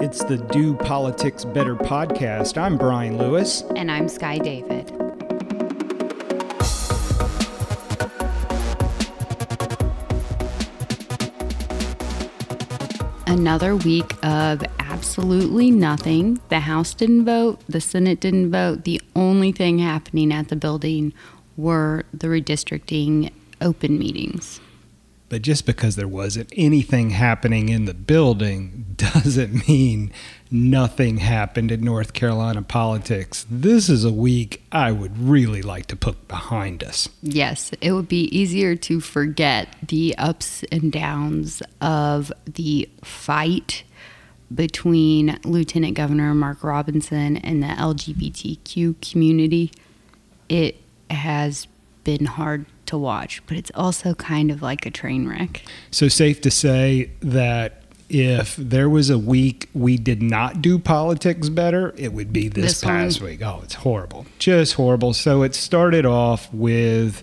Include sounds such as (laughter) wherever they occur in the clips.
It's the Do Politics Better podcast. I'm Brian Lewis. And I'm Skye David. Another week of absolutely nothing. The House didn't vote, the Senate didn't vote. The only thing happening at the building were the redistricting open meetings. But just because there wasn't anything happening in the building (laughs) doesn't mean nothing happened in North Carolina politics. This is a week I would really like to put behind us. Yes, it would be easier to forget the ups and downs of the fight between Lieutenant Governor Mark Robinson and the LGBTQ community. It has been hard to watch, but it's also kind of like a train wreck. So, safe to say that if there was a week we did not do politics better, it would be this, this past one. week. Oh, it's horrible. Just horrible. So, it started off with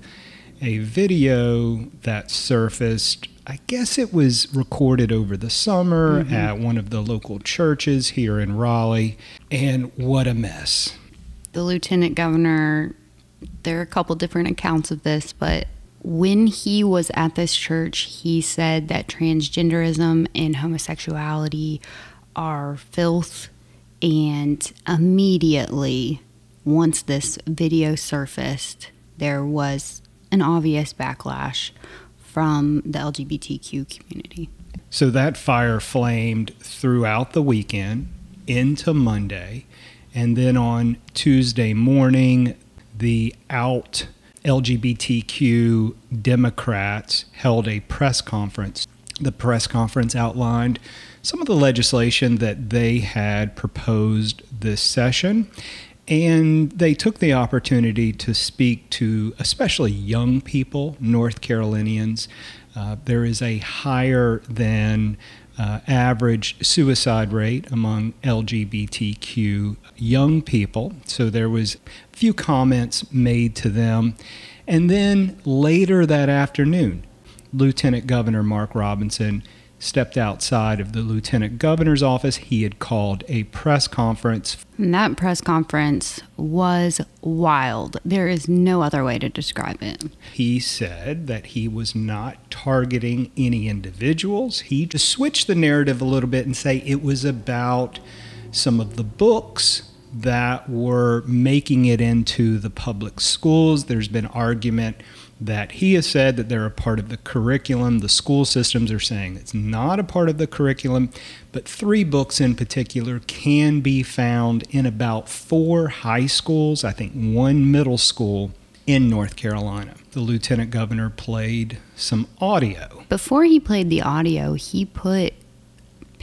a video that surfaced. I guess it was recorded over the summer mm-hmm. at one of the local churches here in Raleigh. And what a mess. The lieutenant governor there are a couple different accounts of this, but when he was at this church, he said that transgenderism and homosexuality are filth. And immediately, once this video surfaced, there was an obvious backlash from the LGBTQ community. So that fire flamed throughout the weekend into Monday. And then on Tuesday morning, the out LGBTQ Democrats held a press conference. The press conference outlined some of the legislation that they had proposed this session. And they took the opportunity to speak to especially young people, North Carolinians. Uh, there is a higher than uh, average suicide rate among LGBTQ young people. So there was a few comments made to them. And then later that afternoon, Lieutenant Governor Mark Robinson stepped outside of the lieutenant governor's office. He had called a press conference. And that press conference was wild. There is no other way to describe it. He said that he was not targeting any individuals. He just switched the narrative a little bit and say it was about some of the books that were making it into the public schools. There's been argument that he has said that they're a part of the curriculum. The school systems are saying it's not a part of the curriculum, but three books in particular can be found in about four high schools, I think one middle school in North Carolina. The lieutenant governor played some audio. Before he played the audio, he put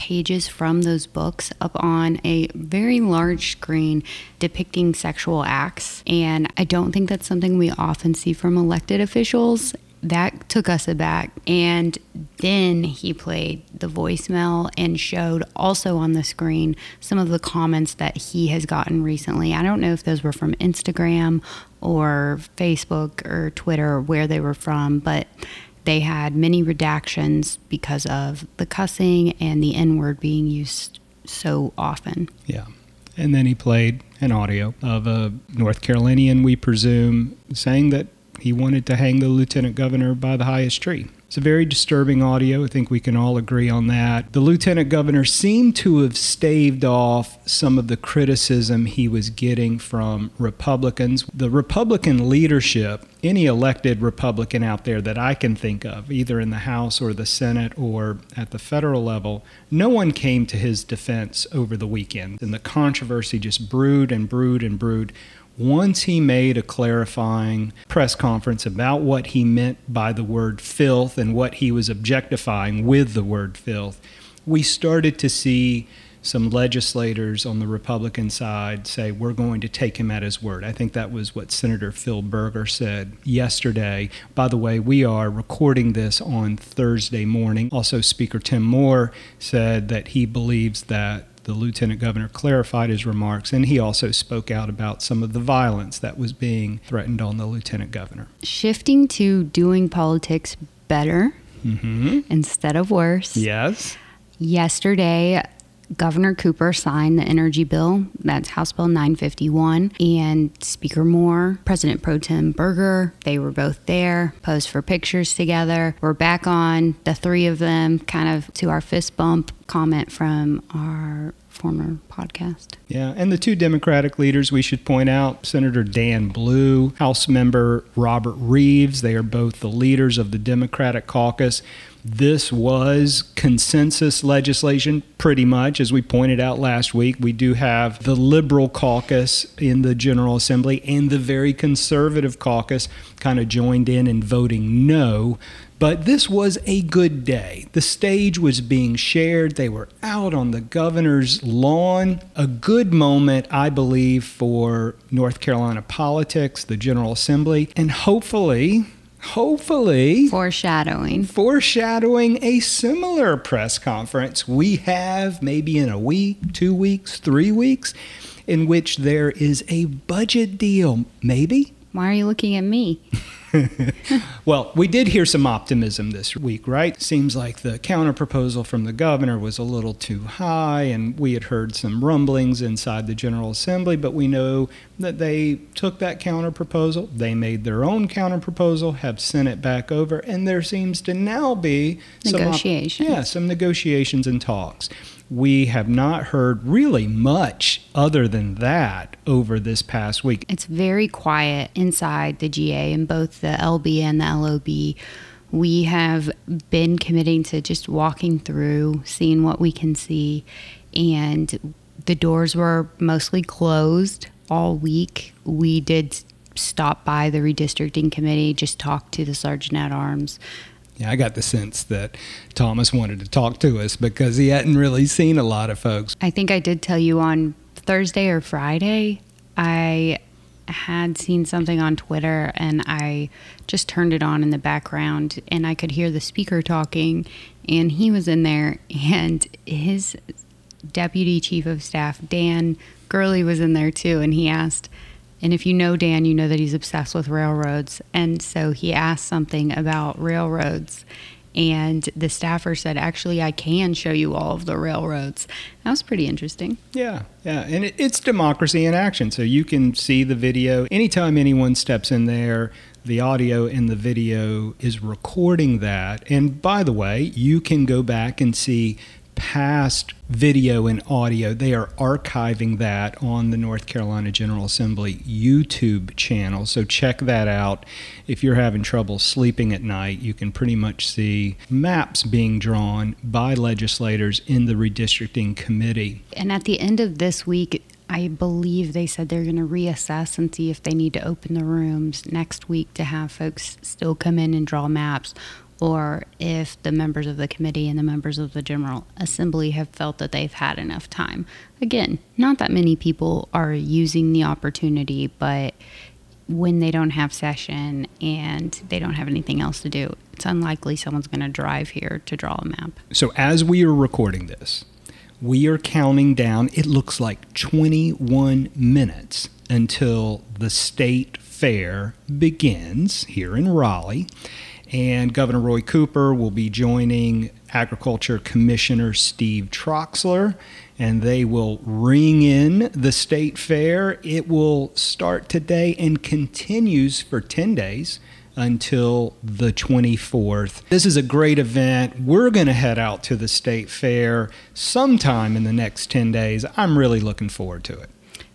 pages from those books up on a very large screen depicting sexual acts. And I don't think that's something we often see from elected officials. That took us aback. And then he played the voicemail and showed also on the screen some of the comments that he has gotten recently. I don't know if those were from Instagram or Facebook or Twitter or where they were from, but they had many redactions because of the cussing and the N word being used so often. Yeah. And then he played an audio of a North Carolinian, we presume, saying that he wanted to hang the lieutenant governor by the highest tree. It's a very disturbing audio. I think we can all agree on that. The lieutenant governor seemed to have staved off some of the criticism he was getting from Republicans. The Republican leadership, any elected Republican out there that I can think of, either in the House or the Senate or at the federal level, no one came to his defense over the weekend. And the controversy just brewed and brewed and brewed once he made a clarifying press conference about what he meant by the word filth and what he was objectifying with the word filth, we started to see some legislators on the Republican side say, we're going to take him at his word. I think that was what Senator Phil Berger said yesterday. By the way, we are recording this on Thursday morning. Also, Speaker Tim Moore said that he believes that the lieutenant governor clarified his remarks, and he also spoke out about some of the violence that was being threatened on the lieutenant governor. Shifting to doing politics better mm-hmm. instead of worse. Yes. Yesterday, Governor Cooper signed the energy bill. That's House Bill 951. And Speaker Moore, President Pro Tem Berger, they were both there, posed for pictures together. We're back on, the three of them, kind of to our fist bump comment from our former podcast. Yeah, and the two Democratic leaders we should point out Senator Dan Blue, House member Robert Reives, They are both the leaders of the Democratic caucus. This was consensus legislation, pretty much. As we pointed out last week, we do have the liberal caucus in the General Assembly and the very conservative caucus kind of joined in and voting no. But this was a good day. The stage was being shared. They were out on the governor's lawn. A good moment, I believe, for North Carolina politics, the General Assembly, and hopefully hopefully foreshadowing foreshadowing a similar press conference we have maybe in a week, 2 weeks, 3 weeks in which there is a budget deal, maybe. Why are you looking at me? (laughs) well, we did hear some optimism this week, right? Seems like the counterproposal from the governor was a little too high, and we had heard some rumblings inside the General Assembly, but we know that they took that counterproposal, they made their own counterproposal, have sent it back over, and there seems to now be negotiations. Some op- yeah, some negotiations and talks we have not heard really much other than that over this past week. It's very quiet inside the GA in both the LB and the LOB. We have been committing to just walking through, seeing what we can see, and the doors were mostly closed all week. We did stop by the redistricting committee, just talk to the sergeant at arms, yeah, I got the sense that Thomas wanted to talk to us because he hadn't really seen a lot of folks. I think I did tell you on Thursday or Friday, I had seen something on Twitter and I just turned it on in the background and I could hear the speaker talking and he was in there and his deputy chief of staff Dan Gurley was in there too and he asked and if you know Dan, you know that he's obsessed with railroads. And so he asked something about railroads. And the staffer said, Actually, I can show you all of the railroads. That was pretty interesting. Yeah, yeah. And it, it's democracy in action. So you can see the video. Anytime anyone steps in there, the audio in the video is recording that. And by the way, you can go back and see past video and audio. They are archiving that on the North Carolina General Assembly YouTube channel. So check that out. If you're having trouble sleeping at night, you can pretty much see maps being drawn by legislators in the redistricting committee. And at the end of this week, I believe they said they're going to reassess and see if they need to open the rooms next week to have folks still come in and draw maps or if the members of the committee and the members of the General Assembly have felt that they've had enough time. Again, not that many people are using the opportunity, but when they don't have session and they don't have anything else to do, it's unlikely someone's going to drive here to draw a map. So, as we are recording this, we are counting down, it looks like 21 minutes until the state fair begins here in Raleigh and Governor Roy Cooper will be joining Agriculture Commissioner Steve Troxler, and they will ring in the state fair. It will start today and continues for 10 days until the 24th. This is a great event. We're going to head out to the state fair sometime in the next 10 days. I'm really looking forward to it.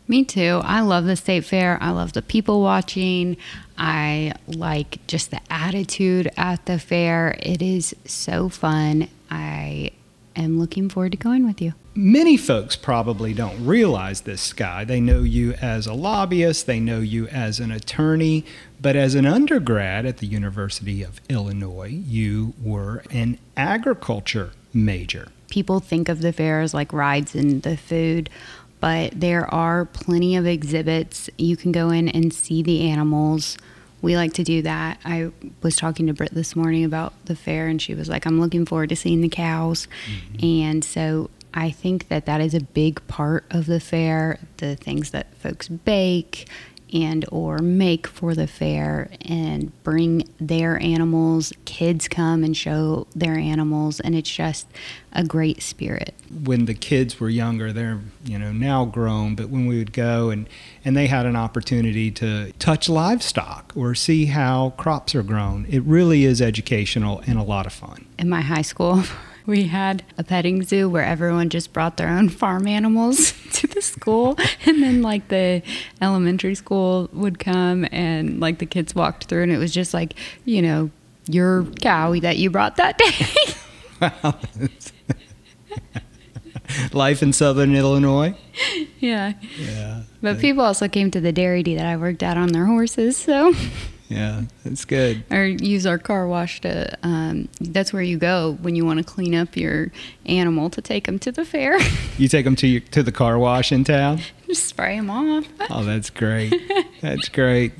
Me too. I love the state fair. I love the people watching. I like just the attitude at the fair. It is so fun. I am looking forward to going with you. Many folks probably don't realize this, Skye. They know you as a lobbyist, they know you as an attorney, but as an undergrad at the University of Illinois, you were an agriculture major. People think of the fair as like rides and the food but there are plenty of exhibits. You can go in and see the animals. We like to do that. I was talking to Britt this morning about the fair, and she was like, I'm looking forward to seeing the cows. Mm-hmm. And so I think that that is a big part of the fair the things that folks bake and or make for the fair and bring their animals kids come and show their animals and it's just a great spirit. When the kids were younger they're you know now grown but when we would go and and they had an opportunity to touch livestock or see how crops are grown it really is educational and a lot of fun. In my high school we had a petting zoo where everyone just brought their own farm animals (laughs) to the school. And then like the elementary school would come and like the kids walked through and it was just like you know your cow that you brought that day. (laughs) Life in southern illinois? (laughs) Yeah. Yeah but people also came to the dairy that i worked at on their horses so yeah, that's good. Or use our car wash to. Um, that's where you go when you want to clean up your animal to take them to the fair. You take them to your, to the car wash in town. (laughs) Just spray them off. Oh, that's great. (laughs) That's great.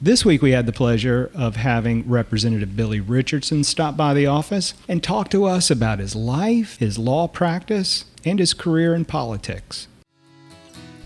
This week we had the pleasure of having Representative Billy Richardson stop by the office and talk to us about his life, his law practice, and his career in politics.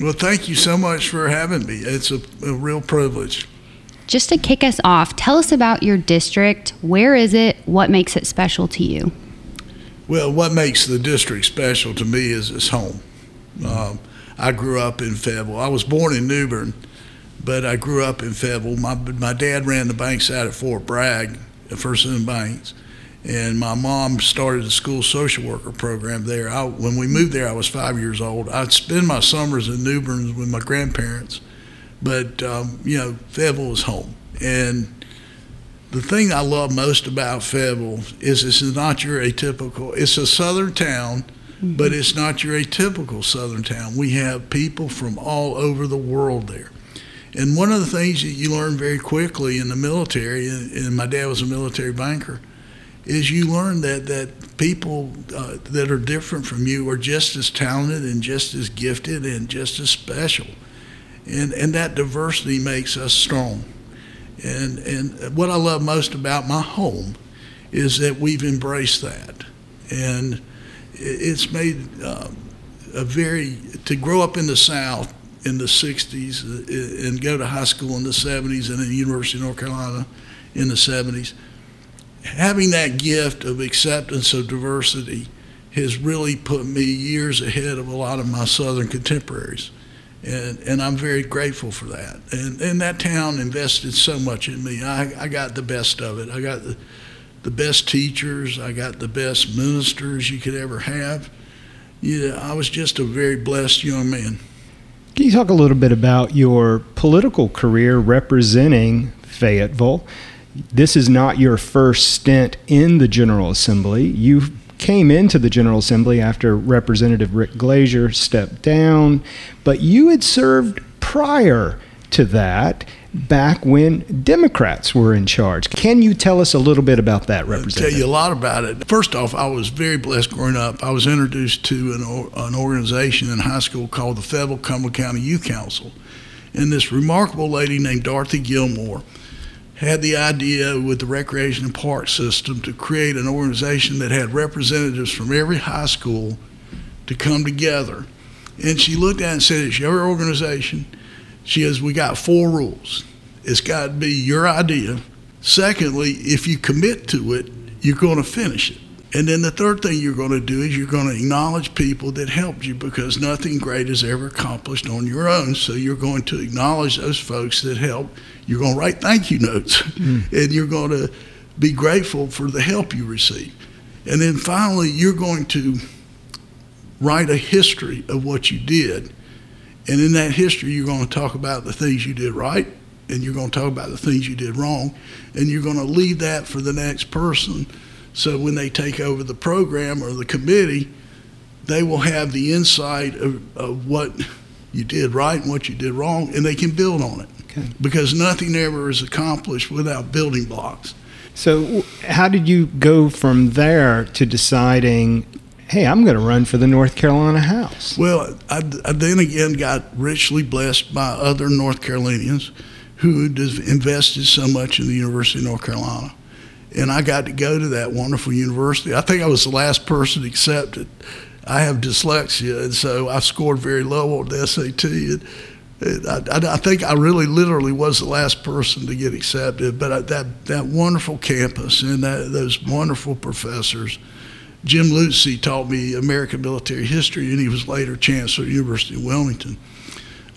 Well, thank you so much for having me. It's a, a, real privilege. Just to kick us off, tell us about your district. Where is it? What makes it special to you? Well, what makes the district special to me is its home. Um, I grew up in Fayetteville. I was born in New Bern, but I grew up in Fayetteville. My, my dad ran the banks out at Fort Bragg, First and Banks and my mom started a school social worker program there. I, when we moved there, I was five years old. I'd spend my summers in New Bern with my grandparents, but um, you know, Fayetteville was home. And the thing I love most about Fayetteville is it's not your atypical. It's a southern town, mm-hmm. but it's not your atypical southern town. We have people from all over the world there. And one of the things that you learn very quickly in the military, and my dad was a military banker is you learn that that people uh, that are different from you are just as talented and just as gifted and just as special, and and that diversity makes us strong. And and what I love most about my home is that we've embraced that, and it's made uh, a very to grow up in the South in the '60s uh, and go to high school in the '70s and then University of North Carolina in the '70s having that gift of acceptance of diversity has really put me years ahead of a lot of my southern contemporaries. And, and I'm very grateful for that. And, and that town invested so much in me. I, I got the best of it. I got the, the best teachers. I got the best ministers you could ever have. Yeah, I was just a very blessed young man. Can you talk a little bit about your political career representing Fayetteville? This is not your first stint in the General Assembly. You came into the General Assembly after Representative Rick Glazier stepped down, but you had served prior to that back when Democrats were in charge. Can you tell us a little bit about that, Representative? I'll tell you a lot about it. First off, I was very blessed growing up. I was introduced to an, an organization in high school called the Fayetteville Cumberland County Youth Council. And this remarkable lady named Dorothy Gilmore had the idea with the recreation and park system to create an organization that had representatives from every high school to come together. And she looked at it and said, It's your organization. She says, We got four rules. It's got to be your idea. Secondly, if you commit to it, you're going to finish it. And then the third thing you're going to do is you're going to acknowledge people that helped you because nothing great is ever accomplished on your own. So you're going to acknowledge those folks that helped. You're going to write thank you notes mm. and you're going to be grateful for the help you receive. And then finally, you're going to write a history of what you did. And in that history, you're going to talk about the things you did right and you're going to talk about the things you did wrong. And you're going to leave that for the next person so when they take over the program or the committee, they will have the insight of, of what you did right and what you did wrong, and they can build on it. Okay. Because nothing ever is accomplished without building blocks. So, how did you go from there to deciding, hey, I'm going to run for the North Carolina House? Well, I, I then again got richly blessed by other North Carolinians who invested so much in the University of North Carolina. And I got to go to that wonderful university. I think I was the last person accepted. I have dyslexia, and so I scored very low on the SAT. And, I, I, think I really literally was the last person to get accepted, but I, that, that wonderful campus and that, those wonderful professors. Jim Leutze taught me American military history, and he was later chancellor at the University of Wilmington.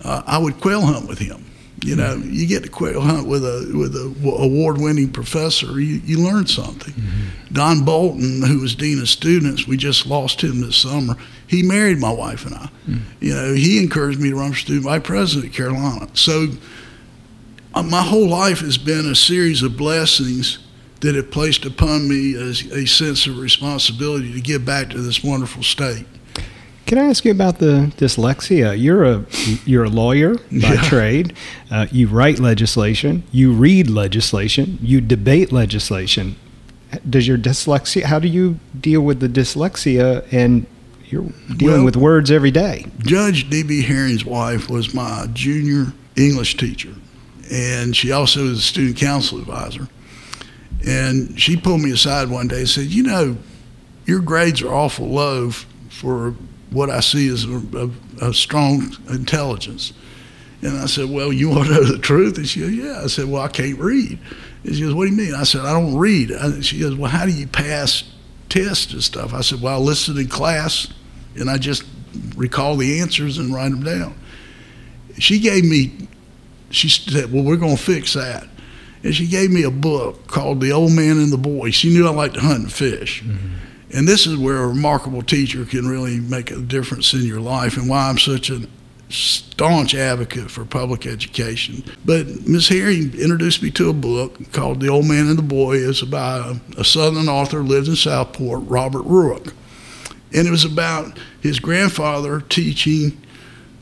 Uh, I would quail hunt with him. You know, mm-hmm. you get to quail hunt with a with a award-winning professor. You, you learn something. Mm-hmm. Don Boulton, who was dean of students, we just lost him this summer. He married my wife and I. Mm-hmm. You know, he encouraged me to run for student vice president at Carolina. So, uh, my whole life has been a series of blessings that have placed upon me a, a sense of responsibility to give back to this wonderful state. Can I ask you about the dyslexia? You're a you're a lawyer by yeah. trade. Uh, you write legislation. You read legislation. You debate legislation. Does your dyslexia? How do you deal with the dyslexia? And you're dealing well, with words every day. Judge D.B. Herring's wife was my junior English teacher, and she also was a student council advisor. And she pulled me aside one day and said, "You know, your grades are awful low for what I see is a, a, a, strong intelligence. And I said, Well, you want to know the truth? And she goes, Yeah. I said, Well, I can't read. And she goes, What do you mean? I said, I don't read. She goes, Well, how do you pass tests and stuff? I said, Well, I listen in class and I just recall the answers and write them down. She gave me, she said, Well, we're going to fix that. And she gave me a book called The Old Man and the Boy. She knew I liked to hunt and fish. Mm-hmm. And this is where a remarkable teacher can really make a difference in your life and why I'm such a staunch advocate for public education. But Ms. Herring introduced me to a book called The Old Man and the Boy. It's by a, Southern author who lived in Southport, Robert Ruark. And it was about his grandfather teaching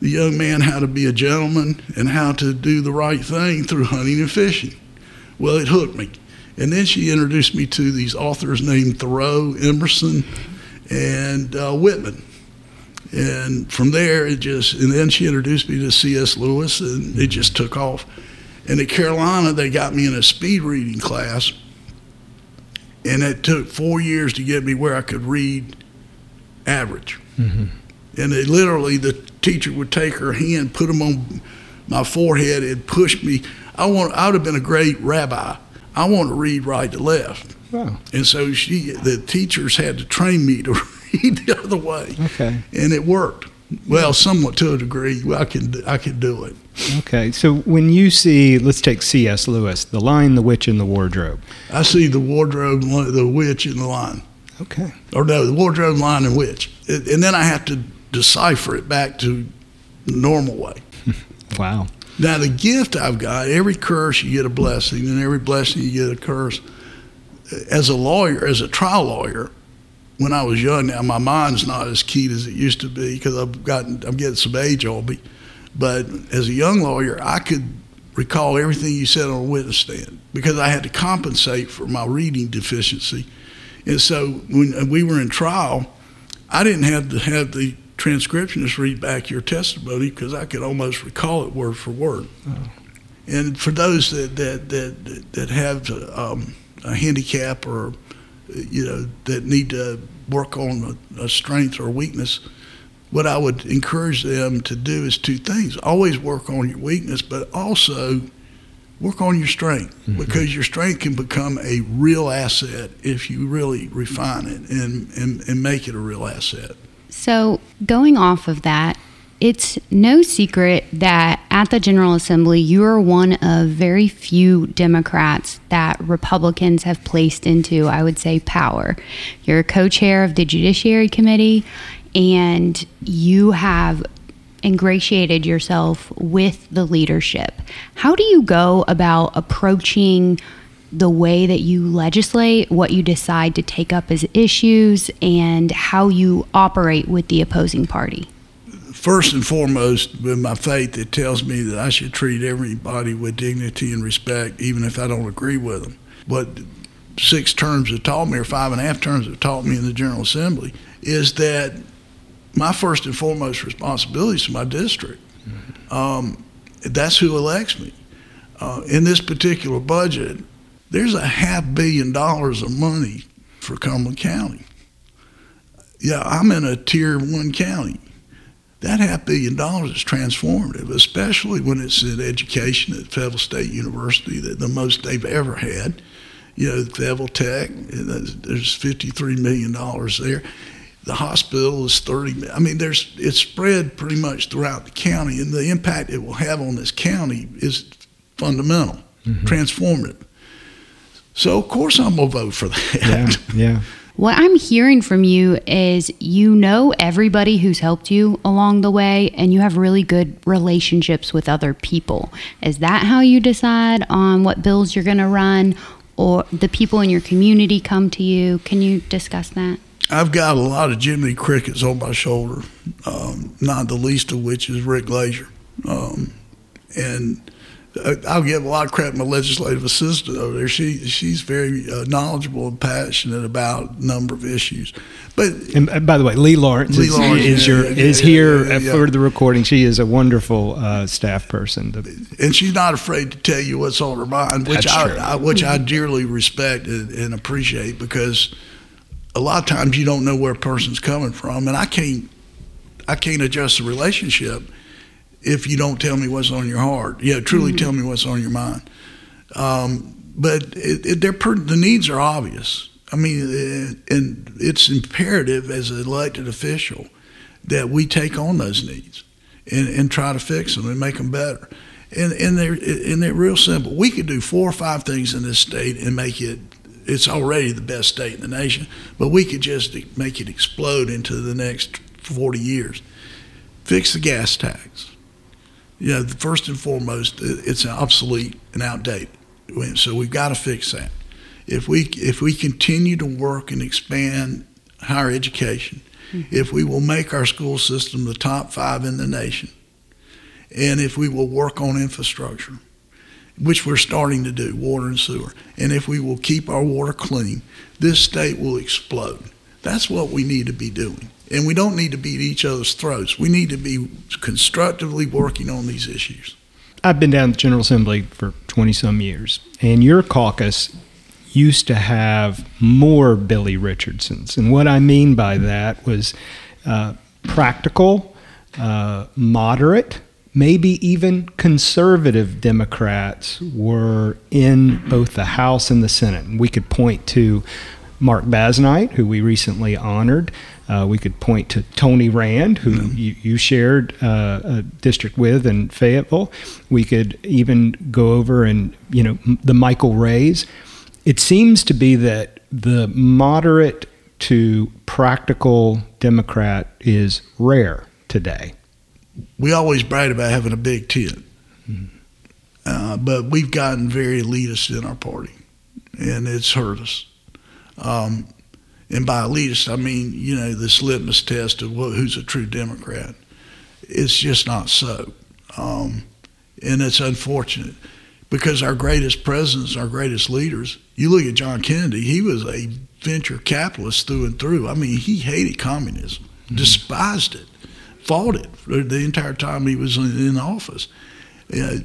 the young man how to be a gentleman and how to do the right thing through hunting and fishing. Well, it hooked me. And then she introduced me to these authors named Thoreau, Emerson, and uh, Whitman. And from there, it just, and then she introduced me to C.S. Lewis, and it just took off. And at Carolina, they got me in a speed reading class, and it took four years to get me where I could read average. Mm-hmm. And it literally, the teacher would take her hand, put them on my forehead, and push me. I want, I would have been a great rabbi I want to read right to left. Wow. And so she, the teachers had to train me to (laughs) read the other way. Okay. And it worked. Well, somewhat to a degree. I can I can do it. Okay. So when you see, let's take C.S. Lewis, The Lion, the Witch, and the Wardrobe. I see the wardrobe, the witch, and the lion. Okay. Or no, the wardrobe, lion, and witch. And then I have to decipher it back to normal way. (laughs) wow. Now, the gift I've got, every curse you get a blessing, and every blessing you get a curse. As a lawyer, as a trial lawyer, when I was young, now my mind's not as keen as it used to be because I've gotten, I'm getting some age on me. But as a young lawyer, I could recall everything you said on a witness stand because I had to compensate for my reading deficiency. And so when we were in trial, I didn't have to have the transcriptionist read back your testimony because I could almost recall it word for word. Oh. And for those that that that, that have um, a handicap or you know that need to work on a, a strength or weakness, what I would encourage them to do is two things: always work on your weakness, but also work on your strength mm-hmm. because your strength can become a real asset if you really refine it and, and, and make it a real asset. So, going off of that, it's no secret that at the General Assembly, you are one of very few Democrats that Republicans have placed into, I would say, power. You're a co chair of the Judiciary Committee, and you have ingratiated yourself with the leadership. How do you go about approaching the way that you legislate, what you decide to take up as issues, and how you operate with the opposing party? first and foremost, with my faith, it tells me that I should treat everybody with dignity and respect, even if I don't agree with them. What six terms have taught me, or five and a half terms have taught me in the General Assembly, is that my first and foremost responsibility is to my district. Um, that's who elects me. Uh, in this particular budget, there's a half billion dollars of money for Cumberland County. Yeah, I'm in a tier one county. That half billion dollars is transformative, especially when it's in education at Fayetteville State University, that the most they've ever had. You know, Fayetteville Tech, there's $53 million there. The hospital is 30. I mean, there's it's spread pretty much throughout the county, and the impact it will have on this county is fundamental, mm-hmm. transformative. So of course I'm gonna vote for that. Yeah, yeah. What I'm hearing from you is you know everybody who's helped you along the way and you have really good relationships with other people. Is that how you decide on what bills you're going to run or the people in your community come to you? Can you discuss that? I've got a lot of Jiminy Crickets on my shoulder, um, not the least of which is Rick Glazier. Um, and I'll give a lot of credit to my legislative assistant over there. She she's very uh, knowledgeable and passionate about a number of issues. But and by the way, Lee Lawrence, Lee is, Lawrence, is, yeah, your yeah, is yeah, here for the recording. She is a wonderful uh, staff person, and she's not afraid to tell you what's on her mind, which I, I, which I dearly respect and, and appreciate because a lot of times you don't know where a person's coming from, and I can't I can't adjust the relationship if you don't tell me what's on your heart. Yeah, truly mm-hmm. tell me what's on your mind. Um, but it, it, they're per, the needs are obvious. I mean, it, uh, and it's imperative as an elected official that we take on those needs and, and try to fix them and make them better. And, and they're and they're real simple. We could do four or five things in this state and make it. It's already the best state in the nation, but we could just make it explode into the next 40 years. Fix the gas tax you know, first and foremost, it's obsolete and outdated. So we've got to fix that. If we if we continue to work and expand higher education, mm-hmm. if we will make our school system the top five in the nation, and if we will work on infrastructure, which we're starting to do, water and sewer, and if we will keep our water clean, this state will explode. That's what we need to be doing. And we don't need to beat each other's throats. We need to be constructively working on these issues. I've been down at the General Assembly for 20 some years, and your caucus used to have more Billy Richardsons. And what I mean by that was uh, practical, uh, moderate, maybe even conservative Democrats were in both the House and the Senate. And we could point to Mark Basnight, who we recently honored. Uh, we could point to Tony Rand, who mm-hmm. you, you, shared uh, a district with in Fayetteville. We could even go over and, you know, the Michael Rays. It seems to be that the moderate to practical Democrat is rare today. We always brag about having a big tent, mm-hmm. uh, but we've gotten very elitist in our party, and it's hurt us. Um, and by elitist, I mean, you know, this litmus test of who's a true Democrat. It's just not so. Um, and it's unfortunate because our greatest presidents, our greatest leaders, you look at John Kennedy, he was a venture capitalist through and through. I mean, he hated communism, mm-hmm. despised it, fought it the entire time he was in, in office. Uh,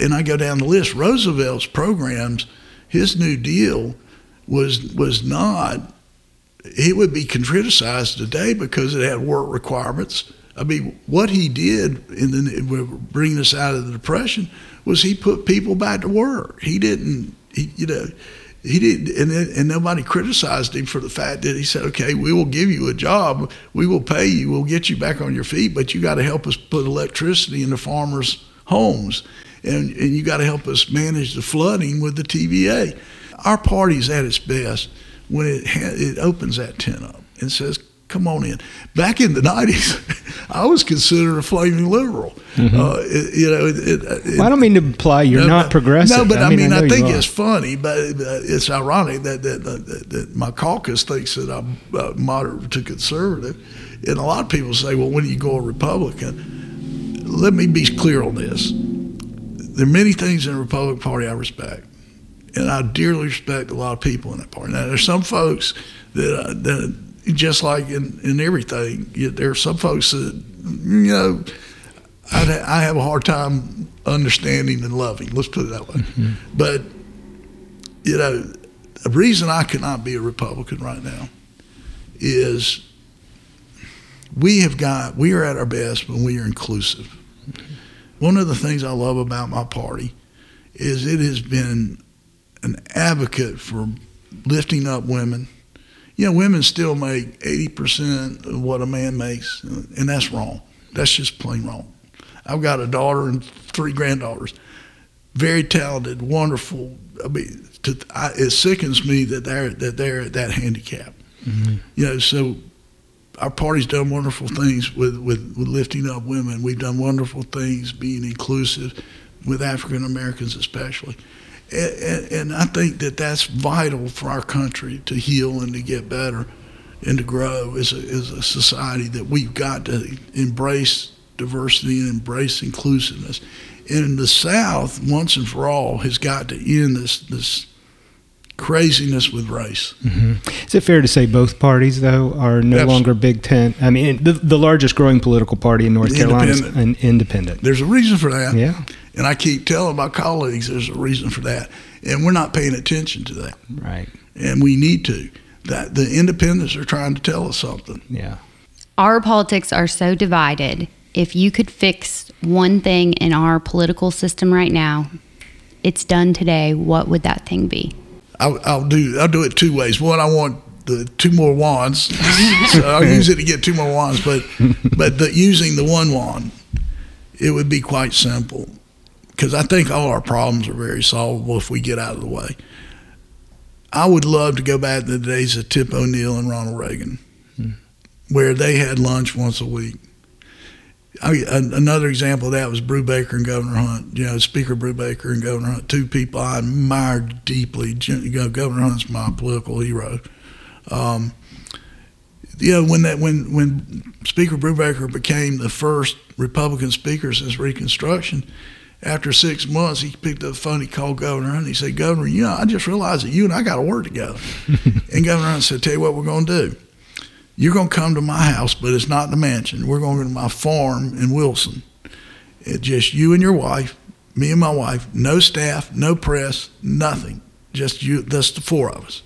and I go down the list. Roosevelt's programs, his New Deal was was not he would be criticized today because it had work requirements. I mean, what he did in the bringing us out of the depression was he put people back to work. He didn't, he, you know, he did, and and nobody criticized him for the fact that he said, "Okay, we will give you a job, we will pay you, we'll get you back on your feet, but you got to help us put electricity in the farmers' homes, and and you got to help us manage the flooding with the TVA." Our party's at its best when it ha- it opens that tent up and says, come on in. Back in the 90s, (laughs) I was considered a flaming liberal. Mm-hmm. Uh, it, you know, it, it, well, I don't mean to imply you're no, not progressive. No, but I, mean, I, I, think it's funny, but it's ironic that that, that that my caucus thinks that I'm uh, moderate to conservative, and a lot of people say, "Well, when do you go a Republican?" Let me be clear on this: there are many things in the Republican Party I respect, and I dearly respect a lot of people in that party. Now, there's some folks that uh, that just like in in everything, there are some folks that you know. I'd, I have a hard time understanding and loving. Let's put it that way. Mm-hmm. But you know, the reason I cannot be a Republican right now is we have got we are at our best when we are inclusive. Mm-hmm. One of the things I love about my party is it has been an advocate for lifting up women. You know, women still make 80% of what a man makes, and that's wrong. That's just plain wrong. I've got a daughter and three granddaughters, very talented, wonderful. I mean, to, I, it sickens me that they're that they're at that handicap. Mm-hmm. You know, so our party's done wonderful things with, with, with lifting up women. We've done wonderful things being inclusive with African Americans, especially. And, and, I think that that's vital for our country to heal and to get better and to grow as a, as a society that we've got to embrace diversity and embrace inclusiveness. And the South, once and for all, has got to end this this craziness with race. Mm-hmm. Is it fair to say both parties, though, are no Absolutely. longer Big Tent? I mean, the, the largest growing political party in North Carolina is an independent. There's a reason for that. Yeah. And I keep telling my colleagues there's a reason for that. And we're not paying attention to that. Right. And we need to. That the independents are trying to tell us something. Yeah. Our politics are so divided if you could fix one thing in our political system right now, it's done today, what would that thing be? I'll, I'll do I'll do it two ways. One, I want the two more wands, (laughs) so I'll use it to get two more wands. But but the, using the one wand, it would be quite simple, because I think all our problems are very solvable if we get out of the way. I would love to go back to the days of Tip O'Neill and Ronald Reagan, hmm. where they had lunch once a week I, another example of that was Brubaker and Governor Hunt. You know, Speaker Brubaker and Governor Hunt, two people I admired deeply. You know, Governor Hunt's my political hero. Um, you know, when that when when Speaker Brubaker became the first Republican speaker since Reconstruction, after six months, he picked up the phone. He called Governor and He said, "Governor, you know, I just realized that you and I got to work together." (laughs) and Governor Hunt said, "Tell you what, we're going to do." You're going to come to my house, but it's not the mansion. We're going to go to my farm in Wilson. It's just you and your wife, me and my wife, no staff, no press, nothing. Just you, that's the four of us.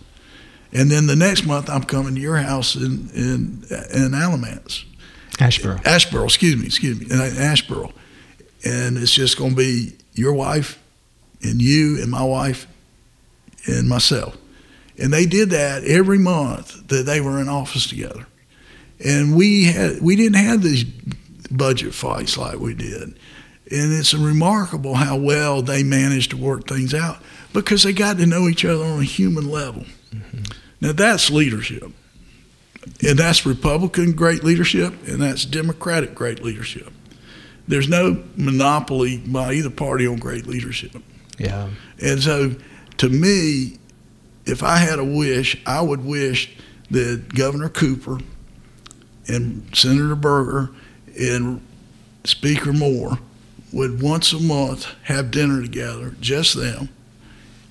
And then the next month, I'm coming to your house in, in, in Alamance. Asheboro. Asheboro, excuse me, excuse me, in Asheboro. And it's just going to be your wife and you and my wife and myself. And they did that every month that they were in office together. And we had we didn't have these budget fights like we did. And it's remarkable how well they managed to work things out because they got to know each other on a human level. Mm-hmm. Now that's leadership. And that's Republican great leadership and that's Democratic great leadership. There's no monopoly by either party on great leadership. Yeah. And so to me, if I had a wish, I would wish that Governor Cooper and Senator Berger and Speaker Moore would once a month have dinner together, just them,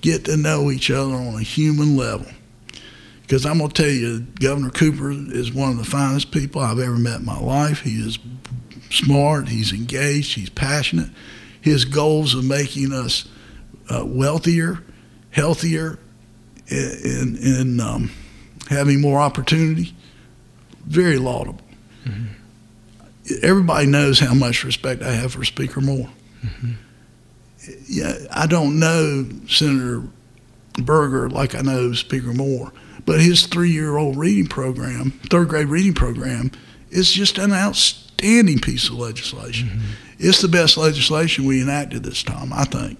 get to know each other on a human level. Because I'm going to tell you, Governor Cooper is one of the finest people I've ever met in my life. He is smart, he's engaged, he's passionate. His goals of making us uh, wealthier, healthier, and, in um, having more opportunity, very laudable. Mm-hmm. Everybody knows how much respect I have for Speaker Moore. Mm-hmm. Yeah, I don't know Senator Berger like I know Speaker Moore, but his three-year-old reading program, third grade reading program, is just an outstanding piece of legislation. Mm-hmm. It's the best legislation we enacted this time, I think.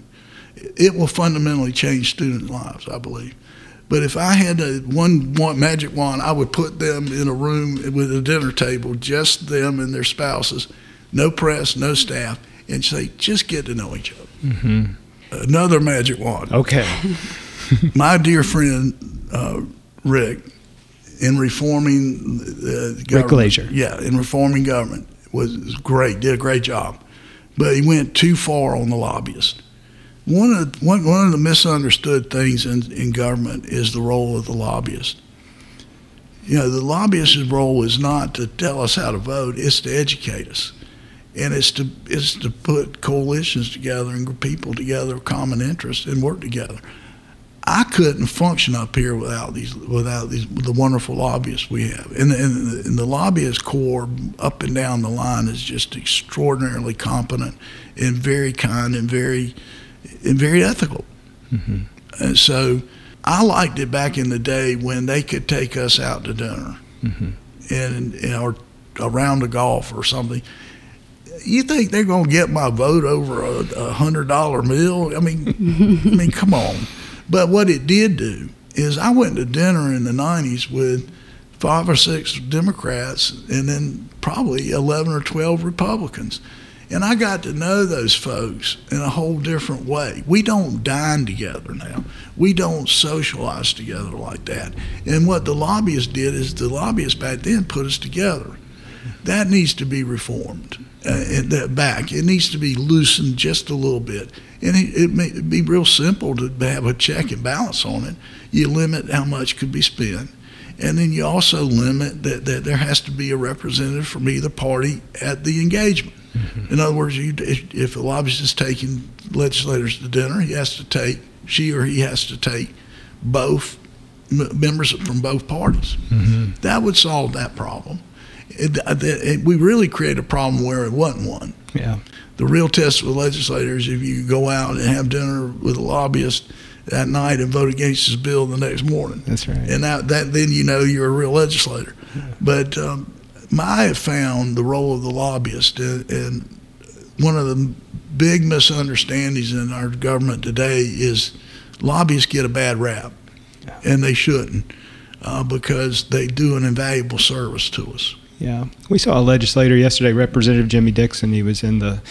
It will fundamentally change student lives, I believe. But if I had a one, one magic wand, I would put them in a room with a dinner table, just them and their spouses, no press, no staff, and say, just get to know each other. Mm-hmm. Another magic wand. Okay. (laughs) My dear friend uh, Rick, in reforming the government, Rick Glazier. yeah, in reforming government was great, did a great job, but he went too far on the lobbyist. One of the, one, one of the misunderstood things in, in government is the role of the lobbyist. You know, the lobbyist's role is not to tell us how to vote; it's to educate us, and it's to it's to put coalitions together and people together of common interests, and work together. I couldn't function up here without these without these the wonderful lobbyists we have, and, and, and the lobbyist corps up and down the line is just extraordinarily competent and very kind and very and very ethical. Mm-hmm. And so I liked it back in the day when they could take us out to dinner Mm-hmm. and, and or a round golf or something. You think they're going to get my vote over a, a hundred dollar meal? I mean, I mean, come on. (laughs) But what it did do is I went to dinner in the '90s with five or six Democrats and then probably 11 or 12 Republicans. And I got to know those folks in a whole different way. We don't dine together now. We don't socialize together like that. And what the lobbyists did is the lobbyists back then put us together. That needs to be reformed uh, that back. It needs to be loosened just a little bit. And it, it may be real simple to have a check and balance on it. You limit how much could be spent. And then you also limit that, that there has to be a representative from either party at the engagement. Mm-hmm. In other words, you, if, if a lobbyist is taking legislators to dinner, he has to take, she or he has to take both m- members from both parties. Mm-hmm. That would solve that problem. It, it, it, we really create a problem where it wasn't one. Yeah. The real test with legislators, if you go out and have dinner with a lobbyist that night and vote against his bill the next morning, That's right. and that, that then you know you're a real legislator. But um, I have found the role of the lobbyist, and, and one of the big misunderstandings in our government today is lobbyists get a bad rap, Yeah. and they shouldn't, uh, because they do an invaluable service to us. Yeah. We saw a legislator yesterday, Representative Jimmy Dixon. He was in the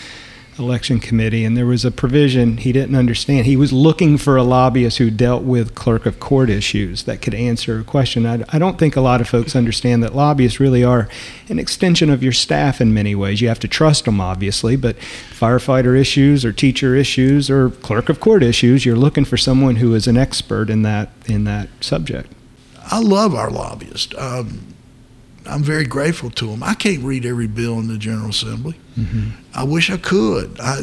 election committee, and there was a provision he didn't understand. He was looking for a lobbyist who dealt with clerk of court issues that could answer a question. I, I don't think a lot of folks understand that lobbyists really are an extension of your staff in many ways. You have to trust them, obviously, but firefighter issues or teacher issues or clerk of court issues, you're looking for someone who is an expert in that in that subject. I love our lobbyists. Um, I'm very grateful to them. I can't read every bill in the General Assembly. Mm-hmm. I wish I could. I,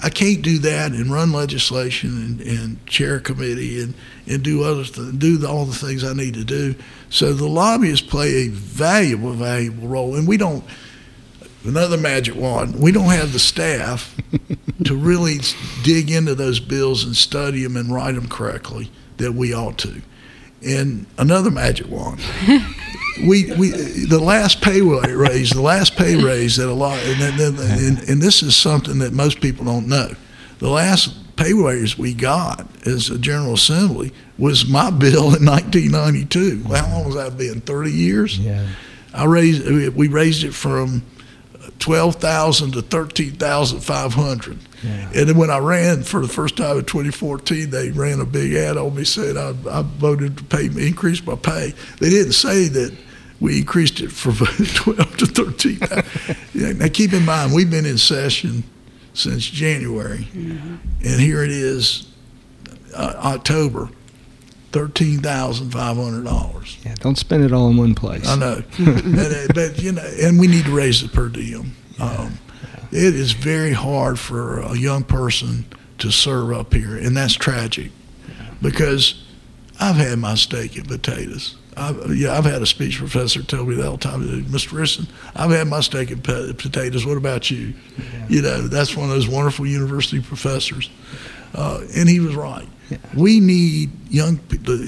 I can't do that and run legislation and, and chair a committee and, and do other th- do the, all the things I need to do. So the lobbyists play a valuable, valuable role, and we don't. Another magic wand. We don't have the staff (laughs) to really dig into those bills and study them and write them correctly that we ought to. And another magic wand. (laughs) we, we the last pay raise, the last pay raise that a lot, and, and, and, and this is something that most people don't know. The last pay raise we got as a General Assembly was my (laughs) bill in 1992. How long has that been? 30 years. Yeah. I raised, we raised it from twelve thousand to thirteen thousand five hundred. Yeah. And then when I ran for the first time in 2014, they ran a big ad on me saying I, I voted to pay increase my pay. They didn't say that we increased it from (laughs) 12 to 13. (laughs) yeah, now keep in mind we've been in session since January, and here it is, uh, October, thirteen thousand five hundred dollars. Yeah. Don't spend it all in one place. I know, (laughs) and, uh, but you know, and we need to raise the per diem. Um, it is very hard for a young person to serve up here, and that's tragic because I've had my steak and potatoes. I've, yeah, I've had a speech professor tell me that all the time, Mr. Risson, I've had my steak and pe- potatoes. What about you? You know, that's one of those wonderful university professors. Uh, and he was right. Yeah. We need young people.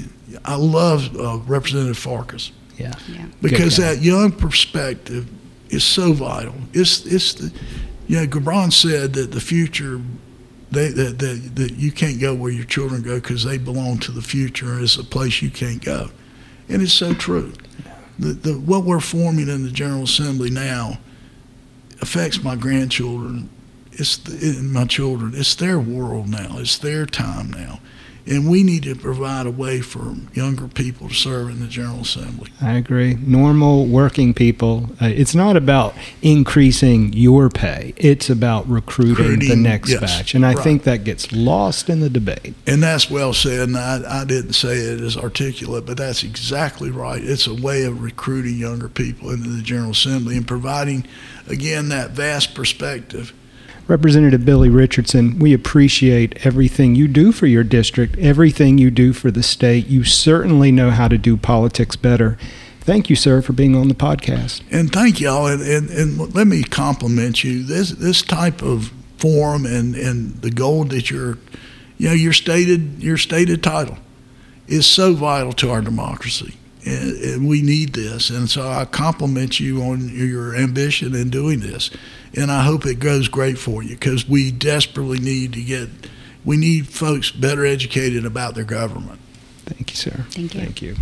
I love uh, Representative Farkas Yeah. Yeah. because that young perspective is so vital. It's it's the, know, Gibran said that the future They, that, that, that you can't go where your children go because they belong to the future. It's a place you can't go, and it's so true. The, the, what we're forming in the General Assembly now affects my grandchildren. It's the, my children. It's their world now. It's their time now. And we need to provide a way for younger people to serve in the General Assembly. I agree. Normal working people. Uh, it's not about increasing your pay. It's about recruiting, recruiting the next yes, batch. And I right. think that gets lost in the debate. And that's well said. And I, I didn't say it as articulate, but that's exactly right. It's a way of recruiting younger people into the General Assembly and providing, again, that vast perspective Representative Billy Richardson, we appreciate everything you do for your district, everything you do for the state. You certainly know how to do politics better. Thank you, sir, for being on the podcast. And thank y'all. And, and, and let me compliment you. This this type of forum and, and the goal that you're, you know, your stated your stated title is so vital to our democracy and, and, we need this. And so I compliment you on your ambition in doing this, and I hope it goes great for you because we desperately need to get we need folks better educated about their government. Thank you, sir. Thank you. Thank you.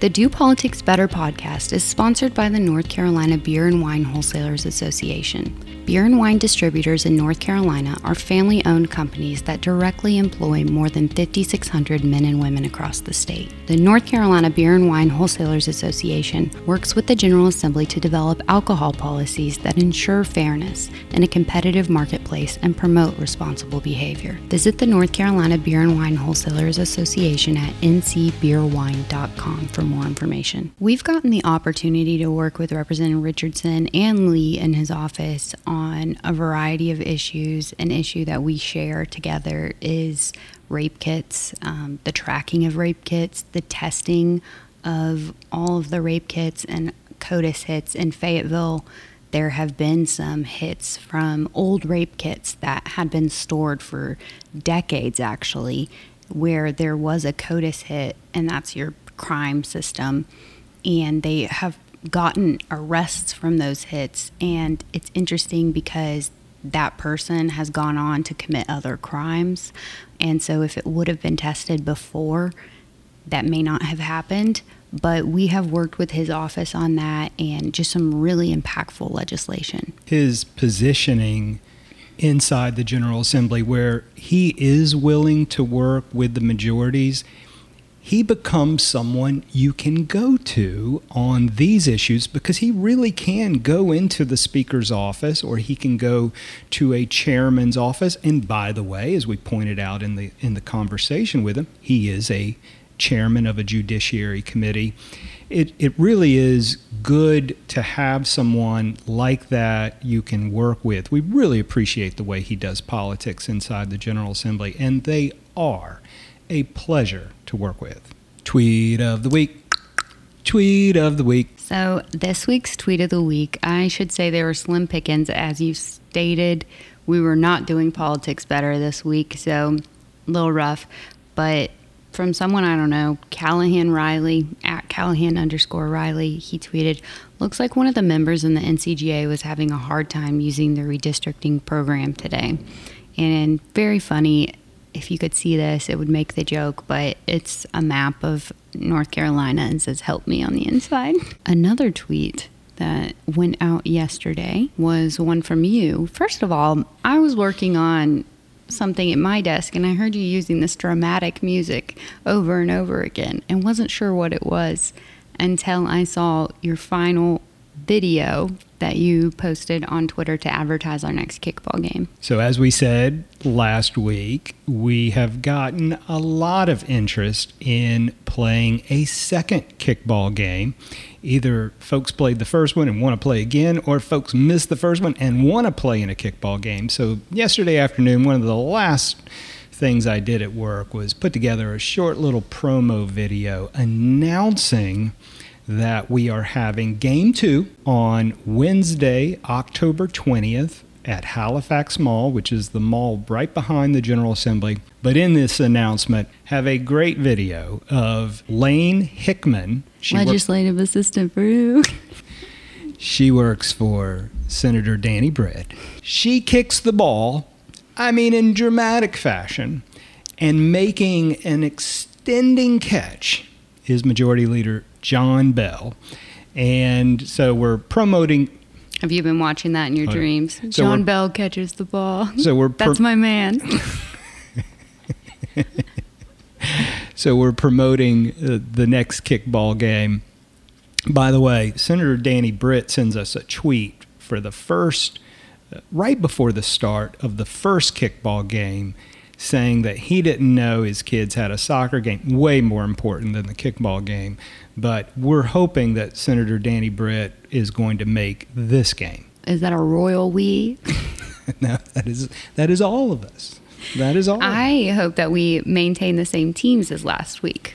The Do Politics Better podcast is sponsored by the North Carolina Beer and Wine Wholesalers Association. Beer and wine distributors in North Carolina are family owned companies that directly employ more than 5,600 men and women across the state. The North Carolina Beer and Wine Wholesalers Association works with the General Assembly to develop alcohol policies that ensure fairness in a competitive marketplace and promote responsible behavior. Visit the North Carolina Beer and Wine Wholesalers Association at ncbeerwine.com for more information. We've gotten the opportunity to work with Representative Richardson and Lee in his office on a variety of issues. An issue that we share together is rape kits, um, the tracking of rape kits, the testing of all of the rape kits and CODIS hits in Fayetteville. There have been some hits from old rape kits that had been stored for decades, actually, where there was a CODIS hit, and that's your crime system. And they have gotten arrests from those hits. And it's interesting because that person has gone on to commit other crimes. And so if it would have been tested before, that may not have happened. But we have worked with his office on that and just some really impactful legislation. His positioning inside the General Assembly, where he is willing to work with the majorities he becomes someone you can go to on these issues because he really can go into the speaker's office or he can go to a chairman's office. And by the way as we pointed out in the in the conversation with him he is a chairman of a judiciary committee. It it really is good to have someone like that you can work with. We really appreciate the way he does politics inside the general assembly and they are a pleasure to work with. Tweet of the week. Tweet of the week. So, this week's tweet of the week, I should say there were slim pickings. As you stated, we were not doing politics better this week, so a little rough. But from someone I don't know, Callahan Riley, at Callahan underscore Riley, he tweeted, Looks like one of the members in the NCGA was having a hard time using the redistricting program today. And very funny, if you could see this, it would make the joke, but it's a map of North Carolina and says, Help me on the inside. Another tweet that went out yesterday was one from you. First of all, I was working on something at my desk and I heard you using this dramatic music over and over again and wasn't sure what it was until I saw your final video that you posted on Twitter to advertise our next kickball game. So, as we said last week, we have gotten a lot of interest in playing a second kickball game. Either folks played the first one and want to play again, or folks missed the first one and want to play in a kickball game. So, yesterday afternoon, one of the last things I did at work was put together a short little promo video announcing that we are having game two on Wednesday, October 20th at Halifax Mall, which is the mall right behind the General Assembly. But in this announcement, have a great video of Lane Hickman. She Legislative assistant for who? she works for Senator Danny Britt. She kicks the ball I mean, in dramatic fashion, and making an extending catch is Majority Leader John Bell. And so we're promoting. Have you been watching that in your Oh, yeah. dreams? So John Bell catches the ball. So we're (laughs) pro- That's my man. (laughs) So we're promoting uh, the next kickball game. By the way, Senator Danny Britt sends us a tweet for the first, uh, right before the start of the first kickball game, saying that he didn't know his kids had a soccer game, way more important than the kickball game. But we're hoping that Senator Danny Britt is going to make this game. Is that a royal we? (laughs) no, that is that is all of us. That is all. of us. I hope that we maintain the same teams as last week.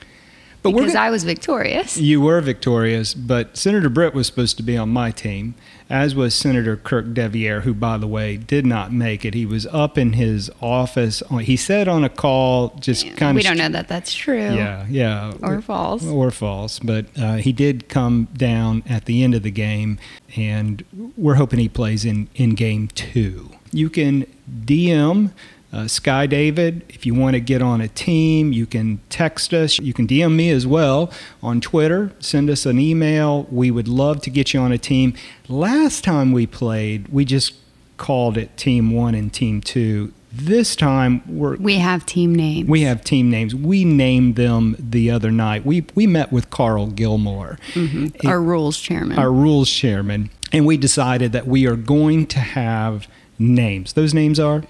But because I was victorious. You were victorious, but Senator Britt was supposed to be on my team, as was Senator Kirk deViere, who, by the way, did not make it. He was up in his office. On, he said on a call, just kind of. we don't know that that's true. Yeah, yeah. Or false. Or false. But uh, he did come down at the end of the game, and we're hoping he plays in, in game two. You can DM uh, Skye David if you want to get on a team. You can text us. You can DM me as well on Twitter. Send us an email. We would love to get you on a team. Last time we played, we just called it Team One and Team Two. This time we're We have team names. we have team names. We named them the other night. We we met with Carl Gilmore, our rules chairman. our rules chairman, and we decided that we are going to have names. Those names are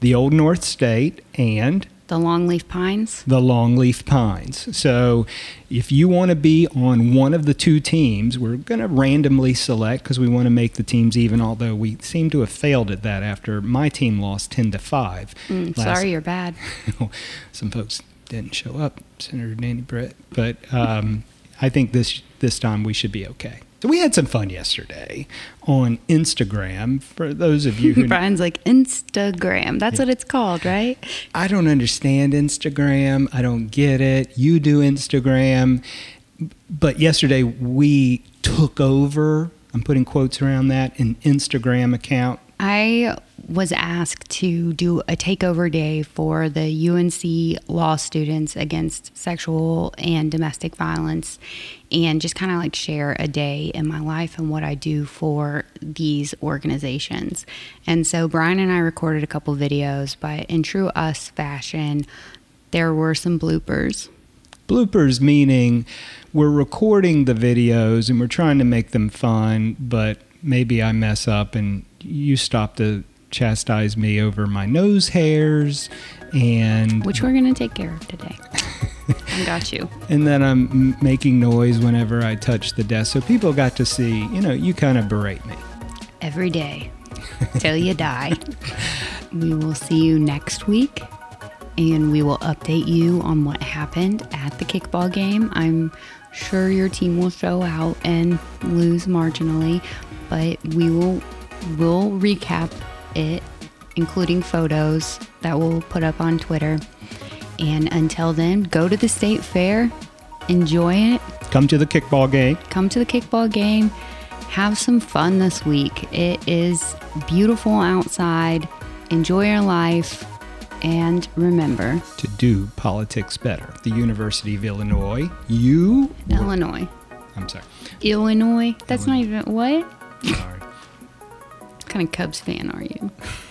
the Old North State and the Longleaf Pines. the Longleaf Pines. So if you want to be on one of the two teams, we're going to randomly select because we want to make the teams even, although we seem to have failed at that after my team lost 10 to 5. Mm, last- sorry, you're bad. (laughs) some folks didn't show up, Senator Danny Britt, but um, I think this this time we should be okay. So we had some fun yesterday on Instagram. For those of you (laughs) who Brian's like Instagram. That's what it's called, right? I don't understand Instagram, I don't get it. You do Instagram, but yesterday we took over. I'm putting quotes around that an Instagram account. I was asked to do a takeover day for the UNC law students against sexual and domestic violence and just kind of like share a day in my life and what I do for these organizations. And so Brian and I recorded a couple videos, but in true us fashion, there were some bloopers. Bloopers meaning we're recording the videos and we're trying to make them fun, but maybe I mess up and you stop to chastise me over my nose hairs and which we're going to take care of today. (laughs) I got you. (laughs) and then I'm making noise whenever I touch the desk so people got to see, you know, you kind of berate me. Every day till you die. We will see you next week and we will update you on what happened at the kickball game. I'm sure your team will show out and lose marginally, but we will will recap it including photos that we'll put up on Twitter. And until then, go to the state fair, enjoy it, Come to the kickball game. come to the kickball game, have some fun this week. It is beautiful outside. Enjoy your life. And remember, to do politics better. The University of Illinois, you. Illinois. I'm sorry. Illinois? That's not even what? Sorry. What kind of Cubs fan are you? (laughs)